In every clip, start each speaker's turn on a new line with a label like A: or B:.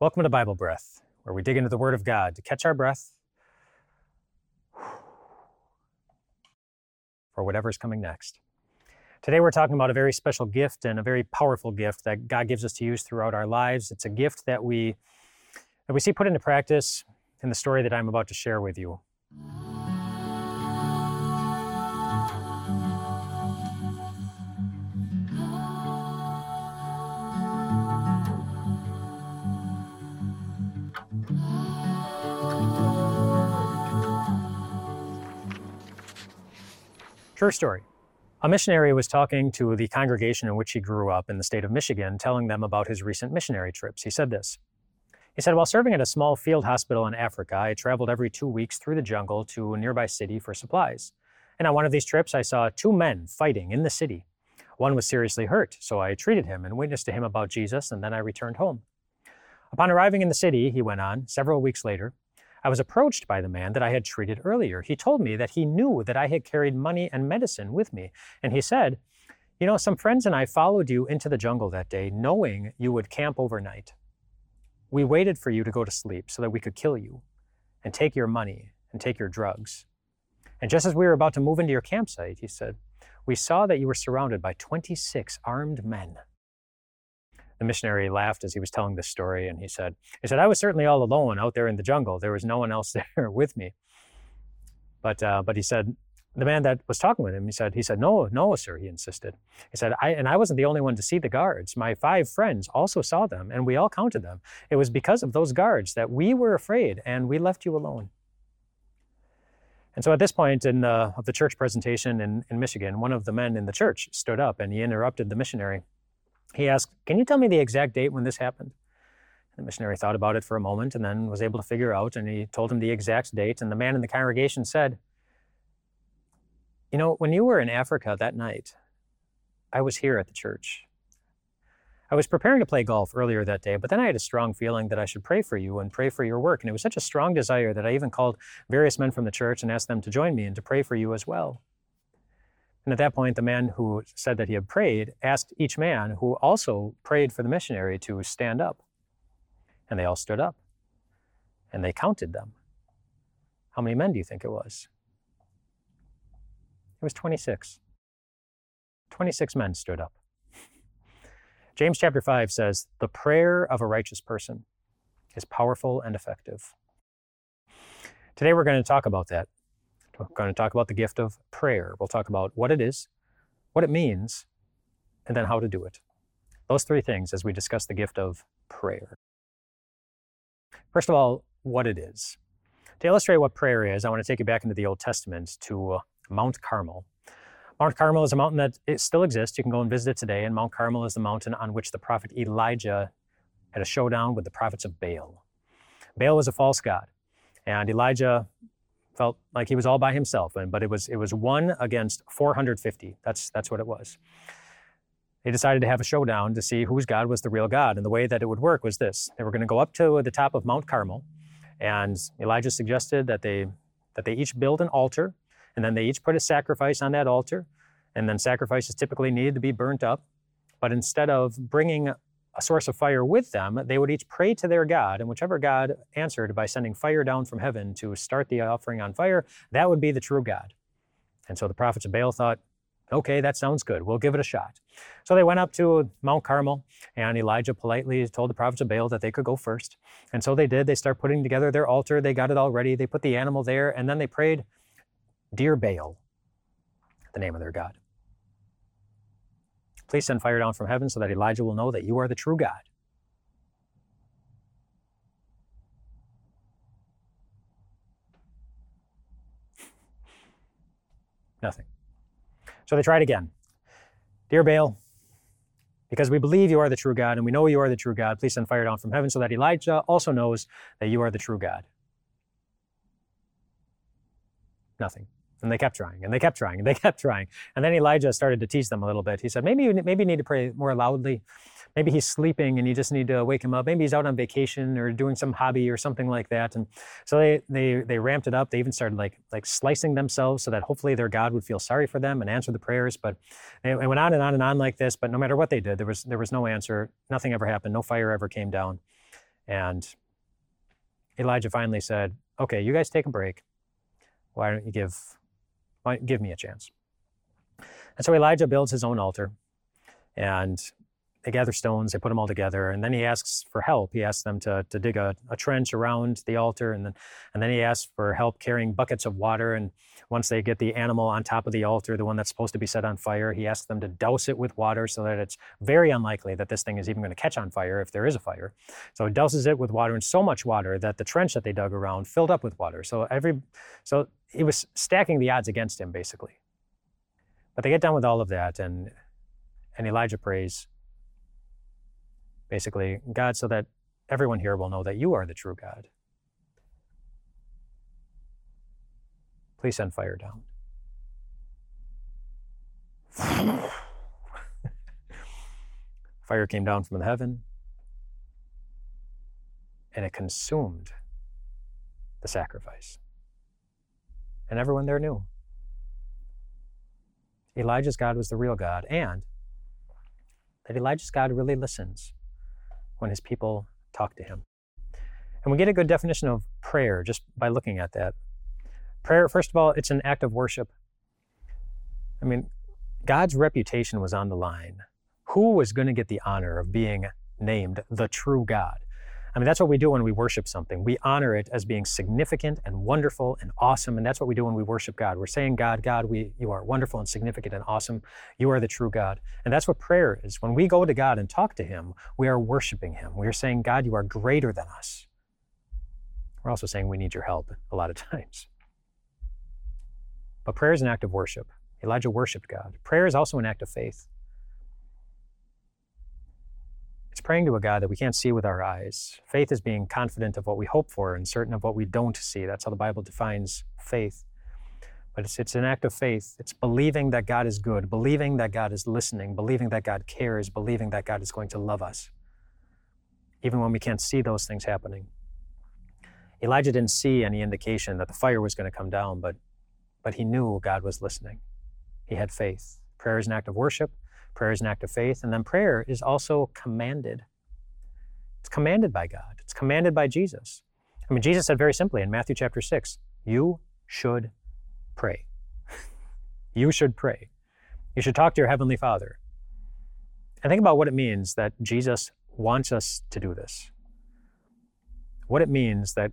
A: Welcome to Bible Breath, where we dig into the Word of God to catch our breath for whatever's coming next. Today, we're talking about a very special gift and a very powerful gift that God gives us to use throughout our lives. It's a gift that we, that we see put into practice in the story that I'm about to share with you. True story. A missionary was talking to the congregation in which he grew up in the state of Michigan, telling them about his recent missionary trips. He said this He said, While serving at a small field hospital in Africa, I traveled every two weeks through the jungle to a nearby city for supplies. And on one of these trips, I saw two men fighting in the city. One was seriously hurt, so I treated him and witnessed to him about Jesus, and then I returned home. Upon arriving in the city, he went on, several weeks later, I was approached by the man that I had treated earlier. He told me that he knew that I had carried money and medicine with me. And he said, You know, some friends and I followed you into the jungle that day, knowing you would camp overnight. We waited for you to go to sleep so that we could kill you and take your money and take your drugs. And just as we were about to move into your campsite, he said, we saw that you were surrounded by 26 armed men the missionary laughed as he was telling this story, and he said, "He said I was certainly all alone out there in the jungle. There was no one else there with me." But uh, but he said the man that was talking with him, he said, he said, no, no, sir, he insisted. He said, I, and I wasn't the only one to see the guards. My five friends also saw them, and we all counted them. It was because of those guards that we were afraid, and we left you alone. And so at this point in the, of the church presentation in, in Michigan, one of the men in the church stood up and he interrupted the missionary he asked, Can you tell me the exact date when this happened? The missionary thought about it for a moment and then was able to figure out, and he told him the exact date. And the man in the congregation said, You know, when you were in Africa that night, I was here at the church. I was preparing to play golf earlier that day, but then I had a strong feeling that I should pray for you and pray for your work. And it was such a strong desire that I even called various men from the church and asked them to join me and to pray for you as well. And at that point, the man who said that he had prayed asked each man who also prayed for the missionary to stand up. And they all stood up. And they counted them. How many men do you think it was? It was 26. 26 men stood up. James chapter 5 says, The prayer of a righteous person is powerful and effective. Today we're going to talk about that. We're going to talk about the gift of prayer. We'll talk about what it is, what it means, and then how to do it. Those three things as we discuss the gift of prayer. First of all, what it is. To illustrate what prayer is, I want to take you back into the Old Testament to uh, Mount Carmel. Mount Carmel is a mountain that it still exists. You can go and visit it today. And Mount Carmel is the mountain on which the prophet Elijah had a showdown with the prophets of Baal. Baal was a false god. And Elijah felt like he was all by himself, but it was it was one against 450. That's that's what it was. They decided to have a showdown to see whose God was the real God, and the way that it would work was this: they were going to go up to the top of Mount Carmel, and Elijah suggested that they that they each build an altar, and then they each put a sacrifice on that altar, and then sacrifices typically needed to be burnt up. But instead of bringing a source of fire with them, they would each pray to their God, and whichever God answered by sending fire down from heaven to start the offering on fire, that would be the true God. And so the prophets of Baal thought, okay, that sounds good. We'll give it a shot. So they went up to Mount Carmel, and Elijah politely told the prophets of Baal that they could go first. And so they did. They start putting together their altar. They got it all ready. They put the animal there, and then they prayed, Dear Baal, the name of their God. Please send fire down from heaven so that Elijah will know that you are the true God. Nothing. So they tried again. Dear Baal, because we believe you are the true God and we know you are the true God, please send fire down from heaven so that Elijah also knows that you are the true God. Nothing. And they kept trying, and they kept trying, and they kept trying. And then Elijah started to teach them a little bit. He said, maybe you, maybe you need to pray more loudly. Maybe he's sleeping and you just need to wake him up. Maybe he's out on vacation or doing some hobby or something like that. And so they, they, they ramped it up. They even started like, like slicing themselves so that hopefully their God would feel sorry for them and answer the prayers. But it went on and on and on like this. But no matter what they did, there was, there was no answer. Nothing ever happened. No fire ever came down. And Elijah finally said, Okay, you guys take a break. Why don't you give, give me a chance? And so Elijah builds his own altar and they gather stones, they put them all together, and then he asks for help. He asks them to, to dig a, a, trench around the altar, and then, and then he asks for help carrying buckets of water. And once they get the animal on top of the altar, the one that's supposed to be set on fire, he asks them to douse it with water so that it's very unlikely that this thing is even going to catch on fire if there is a fire. So he douses it with water and so much water that the trench that they dug around filled up with water. So every so he was stacking the odds against him, basically. But they get done with all of that, and and Elijah prays, basically, God, so that everyone here will know that you are the true God. Please send fire down. fire came down from the heaven and it consumed the sacrifice. And everyone there knew. Elijah's God was the real God, and that Elijah's God really listens when his people talk to him. And we get a good definition of prayer just by looking at that. Prayer, first of all, it's an act of worship. I mean, God's reputation was on the line. Who was going to get the honor of being named the true God? I mean, that's what we do when we worship something. We honor it as being significant and wonderful and awesome. And that's what we do when we worship God. We're saying, God, God, we, you are wonderful and significant and awesome. You are the true God. And that's what prayer is. When we go to God and talk to Him, we are worshiping Him. We are saying, God, you are greater than us. We're also saying we need your help a lot of times. But prayer is an act of worship. Elijah worshiped God. Prayer is also an act of faith. It's praying to a God that we can't see with our eyes. Faith is being confident of what we hope for and certain of what we don't see. That's how the Bible defines faith. But it's, it's an act of faith. It's believing that God is good, believing that God is listening, believing that God cares, believing that God is going to love us, even when we can't see those things happening. Elijah didn't see any indication that the fire was going to come down, but, but he knew God was listening. He had faith. Prayer is an act of worship. Prayer is an act of faith. And then prayer is also commanded. It's commanded by God, it's commanded by Jesus. I mean, Jesus said very simply in Matthew chapter 6 you should pray. you should pray. You should talk to your Heavenly Father. And think about what it means that Jesus wants us to do this. What it means that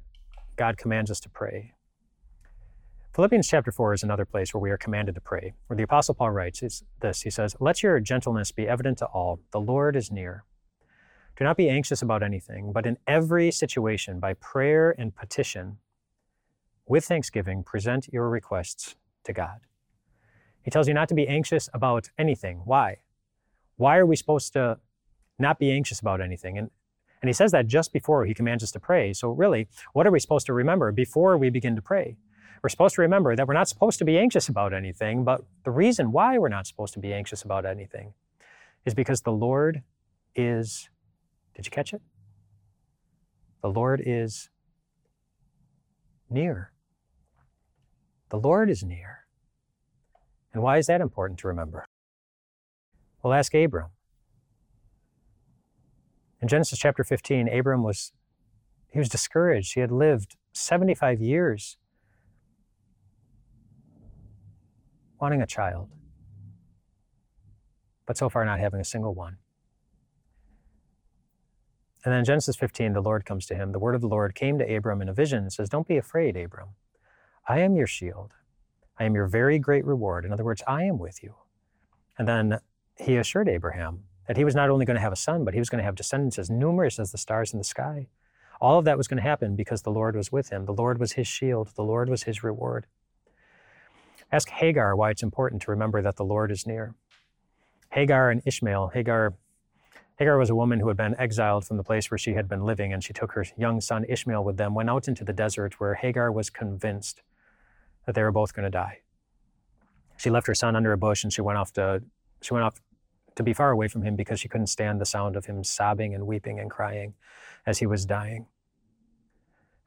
A: God commands us to pray. Philippians chapter 4 is another place where we are commanded to pray, where the Apostle Paul writes this He says, Let your gentleness be evident to all. The Lord is near. Do not be anxious about anything, but in every situation, by prayer and petition, with thanksgiving, present your requests to God. He tells you not to be anxious about anything. Why? Why are we supposed to not be anxious about anything? And, and he says that just before he commands us to pray. So, really, what are we supposed to remember before we begin to pray? We're supposed to remember that we're not supposed to be anxious about anything, but the reason why we're not supposed to be anxious about anything is because the Lord is, did you catch it? The Lord is near. The Lord is near. And why is that important to remember? Well, ask Abram. In Genesis chapter 15, Abram was he was discouraged. He had lived 75 years wanting a child, but so far not having a single one. And then Genesis 15, the Lord comes to him. The word of the Lord came to Abram in a vision and says, Don't be afraid, Abram. I am your shield. I am your very great reward. In other words, I am with you. And then he assured Abraham that he was not only going to have a son, but he was going to have descendants as numerous as the stars in the sky. All of that was going to happen because the Lord was with him. The Lord was his shield. The Lord was his reward. Ask Hagar why it's important to remember that the Lord is near. Hagar and Ishmael. Hagar, Hagar was a woman who had been exiled from the place where she had been living, and she took her young son Ishmael with them, went out into the desert where Hagar was convinced that they were both going to die. She left her son under a bush and she went off to she went off to be far away from him because she couldn't stand the sound of him sobbing and weeping and crying as he was dying.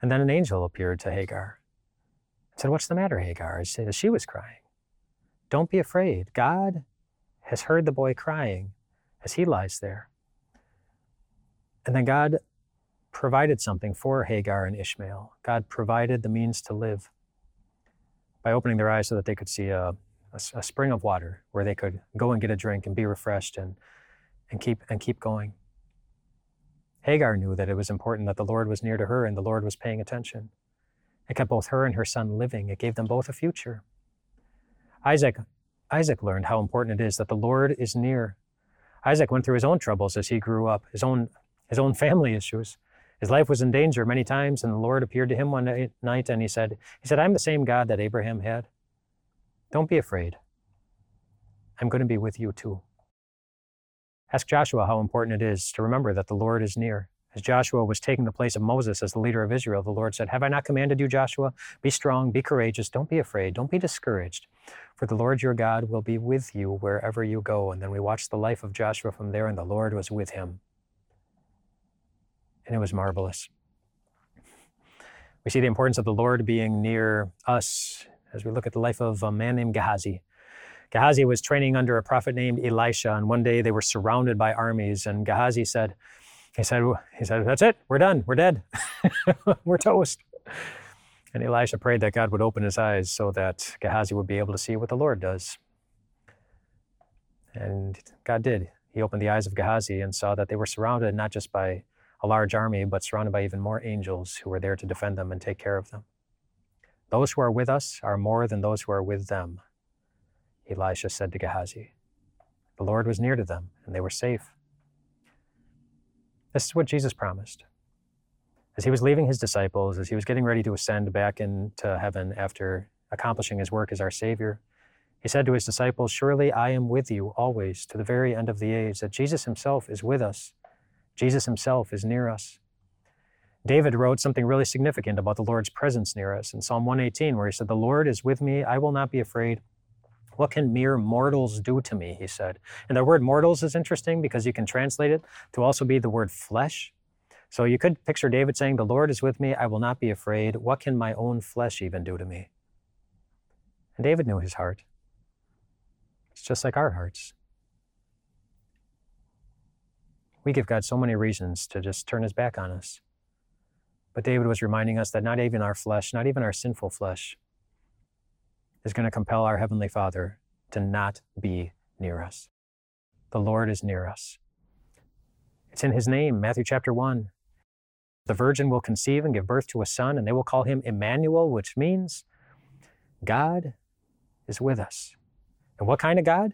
A: And then an angel appeared to Hagar said, What's the matter, Hagar? She said, She was crying. Don't be afraid. God has heard the boy crying as he lies there. And then God provided something for Hagar and Ishmael. God provided the means to live by opening their eyes so that they could see a, a, a spring of water where they could go and get a drink and be refreshed and, and, keep, and keep going. Hagar knew that it was important that the Lord was near to her and the Lord was paying attention. It kept both her and her son living. It gave them both a future. Isaac, Isaac learned how important it is that the Lord is near. Isaac went through his own troubles as he grew up, his own, his own family issues. His life was in danger many times, and the Lord appeared to him one night and he said, He said, I'm the same God that Abraham had. Don't be afraid. I'm going to be with you too. Ask Joshua how important it is to remember that the Lord is near. As Joshua was taking the place of Moses as the leader of Israel, the Lord said, Have I not commanded you, Joshua? Be strong, be courageous, don't be afraid, don't be discouraged, for the Lord your God will be with you wherever you go. And then we watched the life of Joshua from there, and the Lord was with him. And it was marvelous. We see the importance of the Lord being near us as we look at the life of a man named Gehazi. Gehazi was training under a prophet named Elisha, and one day they were surrounded by armies, and Gehazi said, he said, he said, that's it, we're done, we're dead, we're toast. And Elisha prayed that God would open his eyes so that Gehazi would be able to see what the Lord does. And God did. He opened the eyes of Gehazi and saw that they were surrounded not just by a large army, but surrounded by even more angels who were there to defend them and take care of them. Those who are with us are more than those who are with them, Elisha said to Gehazi. The Lord was near to them, and they were safe. This is what Jesus promised. As he was leaving his disciples, as he was getting ready to ascend back into heaven after accomplishing his work as our Savior, he said to his disciples, Surely I am with you always to the very end of the age, that Jesus himself is with us. Jesus himself is near us. David wrote something really significant about the Lord's presence near us in Psalm 118, where he said, The Lord is with me, I will not be afraid. What can mere mortals do to me? He said. And the word mortals is interesting because you can translate it to also be the word flesh. So you could picture David saying, The Lord is with me, I will not be afraid. What can my own flesh even do to me? And David knew his heart. It's just like our hearts. We give God so many reasons to just turn his back on us. But David was reminding us that not even our flesh, not even our sinful flesh, is going to compel our Heavenly Father to not be near us. The Lord is near us. It's in His name, Matthew chapter 1. The virgin will conceive and give birth to a son, and they will call him Emmanuel, which means God is with us. And what kind of God?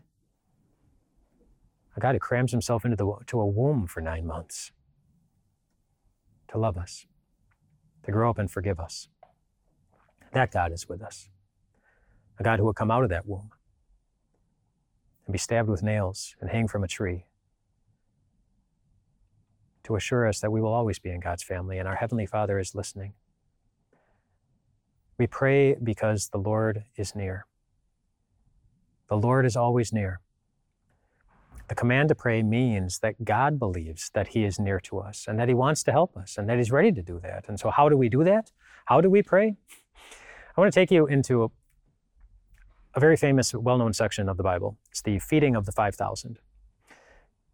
A: A God who crams himself into the, to a womb for nine months to love us, to grow up and forgive us. That God is with us a God who will come out of that womb and be stabbed with nails and hang from a tree to assure us that we will always be in God's family and our Heavenly Father is listening. We pray because the Lord is near. The Lord is always near. The command to pray means that God believes that He is near to us and that He wants to help us and that He's ready to do that. And so, how do we do that? How do we pray? I want to take you into a very famous, well known section of the Bible. It's the feeding of the 5,000.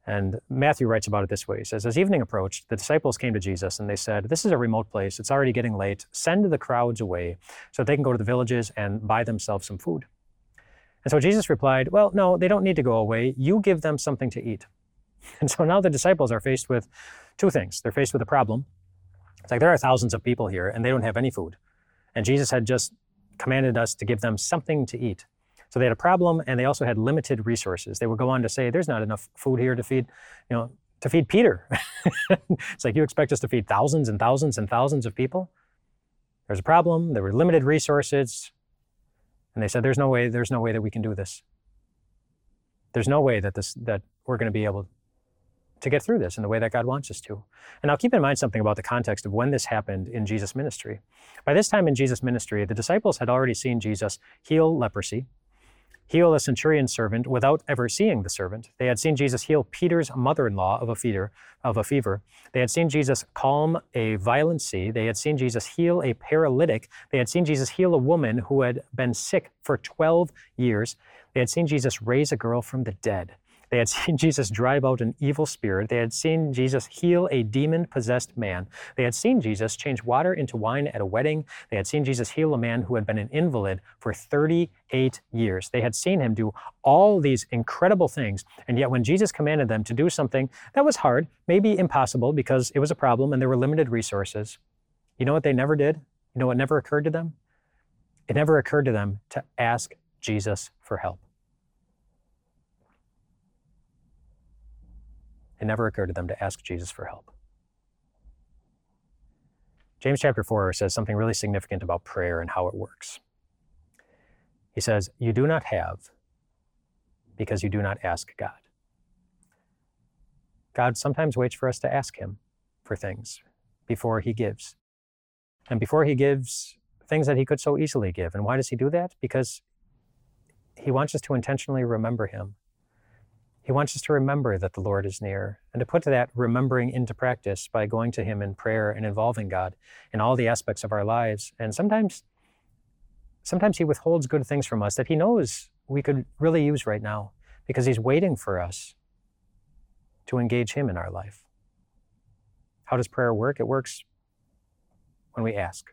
A: And Matthew writes about it this way He says, As evening approached, the disciples came to Jesus and they said, This is a remote place. It's already getting late. Send the crowds away so they can go to the villages and buy themselves some food. And so Jesus replied, Well, no, they don't need to go away. You give them something to eat. And so now the disciples are faced with two things. They're faced with a problem. It's like there are thousands of people here and they don't have any food. And Jesus had just commanded us to give them something to eat. So they had a problem and they also had limited resources. They would go on to say, there's not enough food here to feed, you know, to feed Peter. it's like you expect us to feed thousands and thousands and thousands of people. There's a problem. There were limited resources. And they said, there's no way, there's no way that we can do this. There's no way that this that we're going to be able to get through this in the way that God wants us to. And now keep in mind something about the context of when this happened in Jesus' ministry. By this time in Jesus' ministry, the disciples had already seen Jesus heal leprosy, heal a centurion's servant without ever seeing the servant. They had seen Jesus heal Peter's mother-in-law of a fever, of a fever. They had seen Jesus calm a violent sea. They had seen Jesus heal a paralytic. They had seen Jesus heal a woman who had been sick for 12 years. They had seen Jesus raise a girl from the dead. They had seen Jesus drive out an evil spirit. They had seen Jesus heal a demon possessed man. They had seen Jesus change water into wine at a wedding. They had seen Jesus heal a man who had been an invalid for 38 years. They had seen him do all these incredible things. And yet, when Jesus commanded them to do something that was hard, maybe impossible because it was a problem and there were limited resources, you know what they never did? You know what never occurred to them? It never occurred to them to ask Jesus for help. It never occurred to them to ask Jesus for help. James chapter 4 says something really significant about prayer and how it works. He says, You do not have because you do not ask God. God sometimes waits for us to ask Him for things before He gives. And before He gives things that He could so easily give. And why does He do that? Because He wants us to intentionally remember Him he wants us to remember that the Lord is near and to put that remembering into practice by going to Him in prayer and involving God in all the aspects of our lives. And sometimes, sometimes He withholds good things from us that He knows we could really use right now because He's waiting for us to engage Him in our life. How does prayer work? It works when we ask.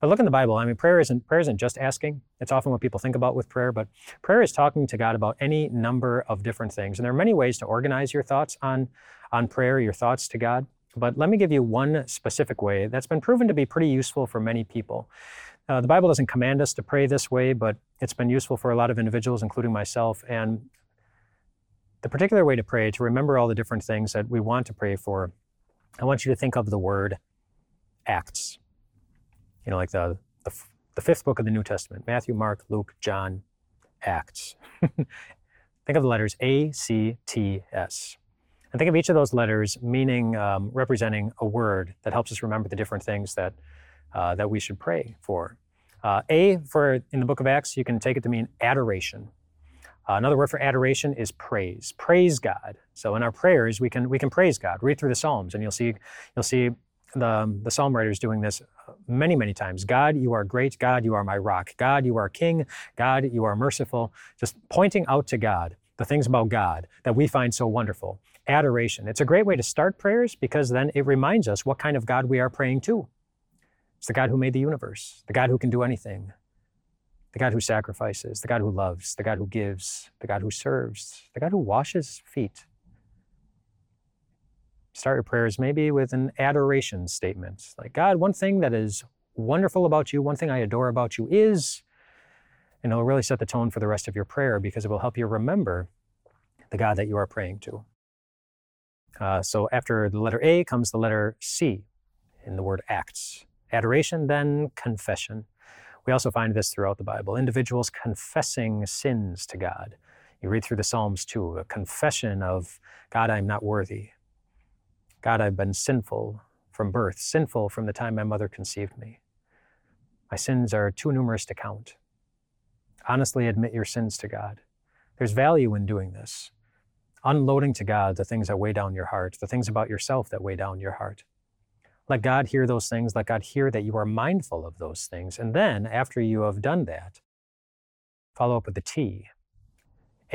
A: But look in the Bible. I mean, prayer isn't prayer isn't just asking. It's often what people think about with prayer, but prayer is talking to God about any number of different things. And there are many ways to organize your thoughts on on prayer, your thoughts to God. But let me give you one specific way that's been proven to be pretty useful for many people. Uh, the Bible doesn't command us to pray this way, but it's been useful for a lot of individuals, including myself. And the particular way to pray, to remember all the different things that we want to pray for, I want you to think of the word acts you know, like the, the, the fifth book of the New Testament Matthew, Mark, Luke, John, Acts. think of the letters A, C, T, S. And think of each of those letters meaning, um, representing a word that helps us remember the different things that, uh, that we should pray for. Uh, a for in the book of Acts, you can take it to mean adoration. Uh, another word for adoration is praise. Praise God. So in our prayers, we can we can praise God. Read through the Psalms, and you'll see you'll see the, um, the psalm writers doing this many, many times. God, you are great. God, you are my rock. God, you are king. God, you are merciful. Just pointing out to God the things about God that we find so wonderful. Adoration. It's a great way to start prayers because then it reminds us what kind of God we are praying to. It's the God who made the universe, the God who can do anything, the God who sacrifices, the God who loves, the God who gives, the God who serves, the God who washes feet, start your prayers maybe with an adoration statement. Like, God, one thing that is wonderful about you, one thing I adore about you is, and it'll really set the tone for the rest of your prayer because it will help you remember the God that you are praying to. Uh, so after the letter A comes the letter C in the word acts. Adoration, then confession. We also find this throughout the Bible individuals confessing sins to God. You read through the Psalms too, a confession of, God, I'm not worthy. God, I've been sinful from birth, sinful from the time my mother conceived me. My sins are too numerous to count. Honestly admit your sins to God. There's value in doing this. Unloading to God the things that weigh down your heart, the things about yourself that weigh down your heart. Let God hear those things. Let God hear that you are mindful of those things. And then, after you have done that, follow up with the T.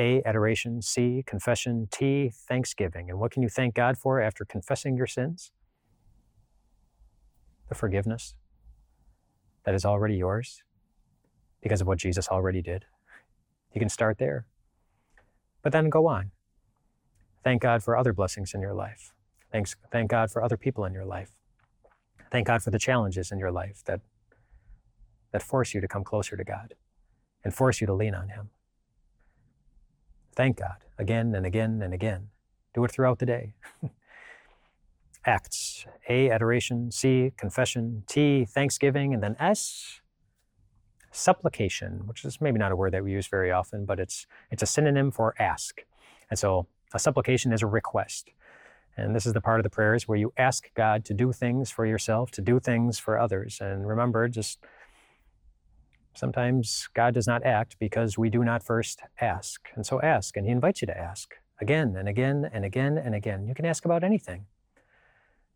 A: A, adoration. C, confession. T, thanksgiving. And what can you thank God for after confessing your sins? The forgiveness that is already yours because of what Jesus already did. You can start there. But then go on. Thank God for other blessings in your life. Thanks, thank God for other people in your life. Thank God for the challenges in your life that, that force you to come closer to God and force you to lean on Him. Thank God again and again and again. Do it throughout the day. Acts A, adoration, C, confession, T, thanksgiving, and then S, supplication, which is maybe not a word that we use very often, but it's, it's a synonym for ask. And so a supplication is a request. And this is the part of the prayers where you ask God to do things for yourself, to do things for others. And remember, just Sometimes God does not act because we do not first ask. And so ask, and He invites you to ask again and again and again and again. You can ask about anything.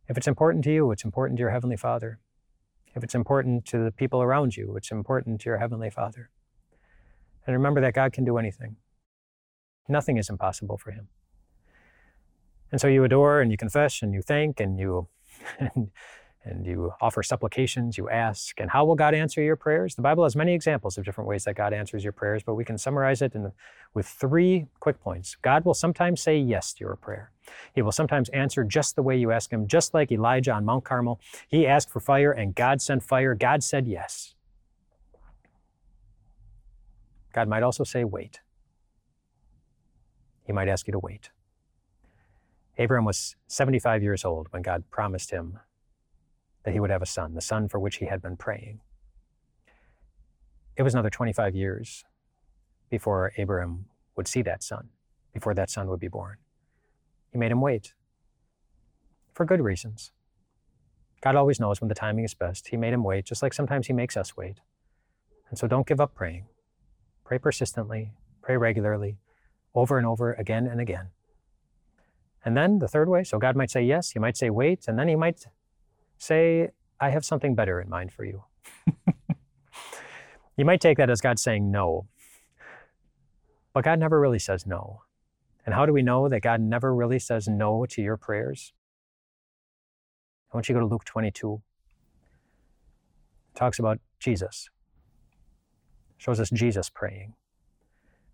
A: If it's important to you, it's important to your Heavenly Father. If it's important to the people around you, it's important to your Heavenly Father. And remember that God can do anything. Nothing is impossible for him. And so you adore and you confess and you thank and you and, and you offer supplications, you ask. And how will God answer your prayers? The Bible has many examples of different ways that God answers your prayers, but we can summarize it in, with three quick points. God will sometimes say yes to your prayer. He will sometimes answer just the way you ask him, just like Elijah on Mount Carmel. He asked for fire and God sent fire. God said yes. God might also say wait. He might ask you to wait. Abraham was 75 years old when God promised him that he would have a son, the son for which he had been praying. It was another 25 years before Abraham would see that son, before that son would be born. He made him wait for good reasons. God always knows when the timing is best. He made him wait, just like sometimes he makes us wait. And so don't give up praying. Pray persistently, pray regularly, over and over, again and again. And then the third way, so God might say yes, He might say wait, and then He might say, I have something better in mind for you. you might take that as God saying no. But God never really says no. And how do we know that God never really says no to your prayers? I want you to go to Luke 22. It talks about Jesus. It shows us Jesus praying.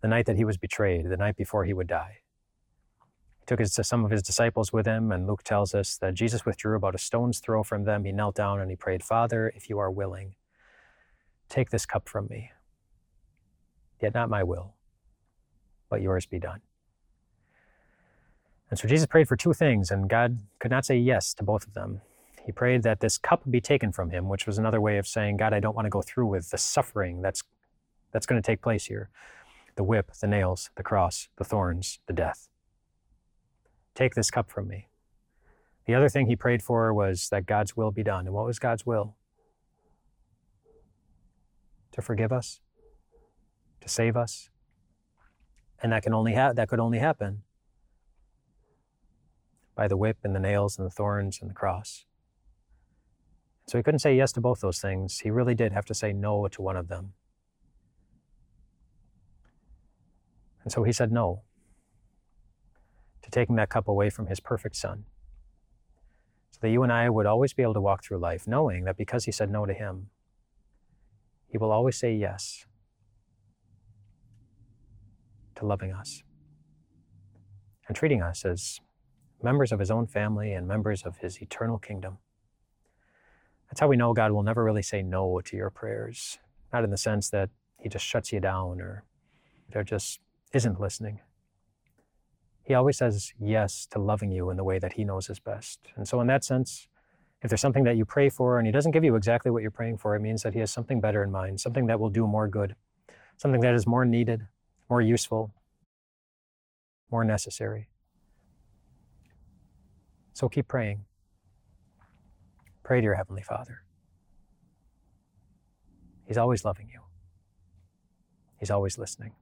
A: The night that he was betrayed, the night before he would die took his, to some of his disciples with him, and Luke tells us that Jesus withdrew about a stone's throw from them. He knelt down and he prayed, Father, if you are willing, take this cup from me. Yet not my will, but yours be done. And so Jesus prayed for two things, and God could not say yes to both of them. He prayed that this cup be taken from him, which was another way of saying, God, I don't want to go through with the suffering that's, that's going to take place here the whip, the nails, the cross, the thorns, the death. Take this cup from me. The other thing he prayed for was that God's will be done. And what was God's will? To forgive us, to save us. And that can only ha- that could only happen by the whip and the nails and the thorns and the cross. So he couldn't say yes to both those things. He really did have to say no to one of them. And so he said no to taking that cup away from his perfect son. So that you and I would always be able to walk through life knowing that because he said no to him, he will always say yes to loving us and treating us as members of his own family and members of his eternal kingdom. That's how we know God will never really say no to your prayers, not in the sense that he just shuts you down or there just isn't listening. He always says yes to loving you in the way that He knows is best. And so, in that sense, if there's something that you pray for and He doesn't give you exactly what you're praying for, it means that He has something better in mind, something that will do more good, something that is more needed, more useful, more necessary. So keep praying. Pray to your Heavenly Father. He's always loving you, He's always listening.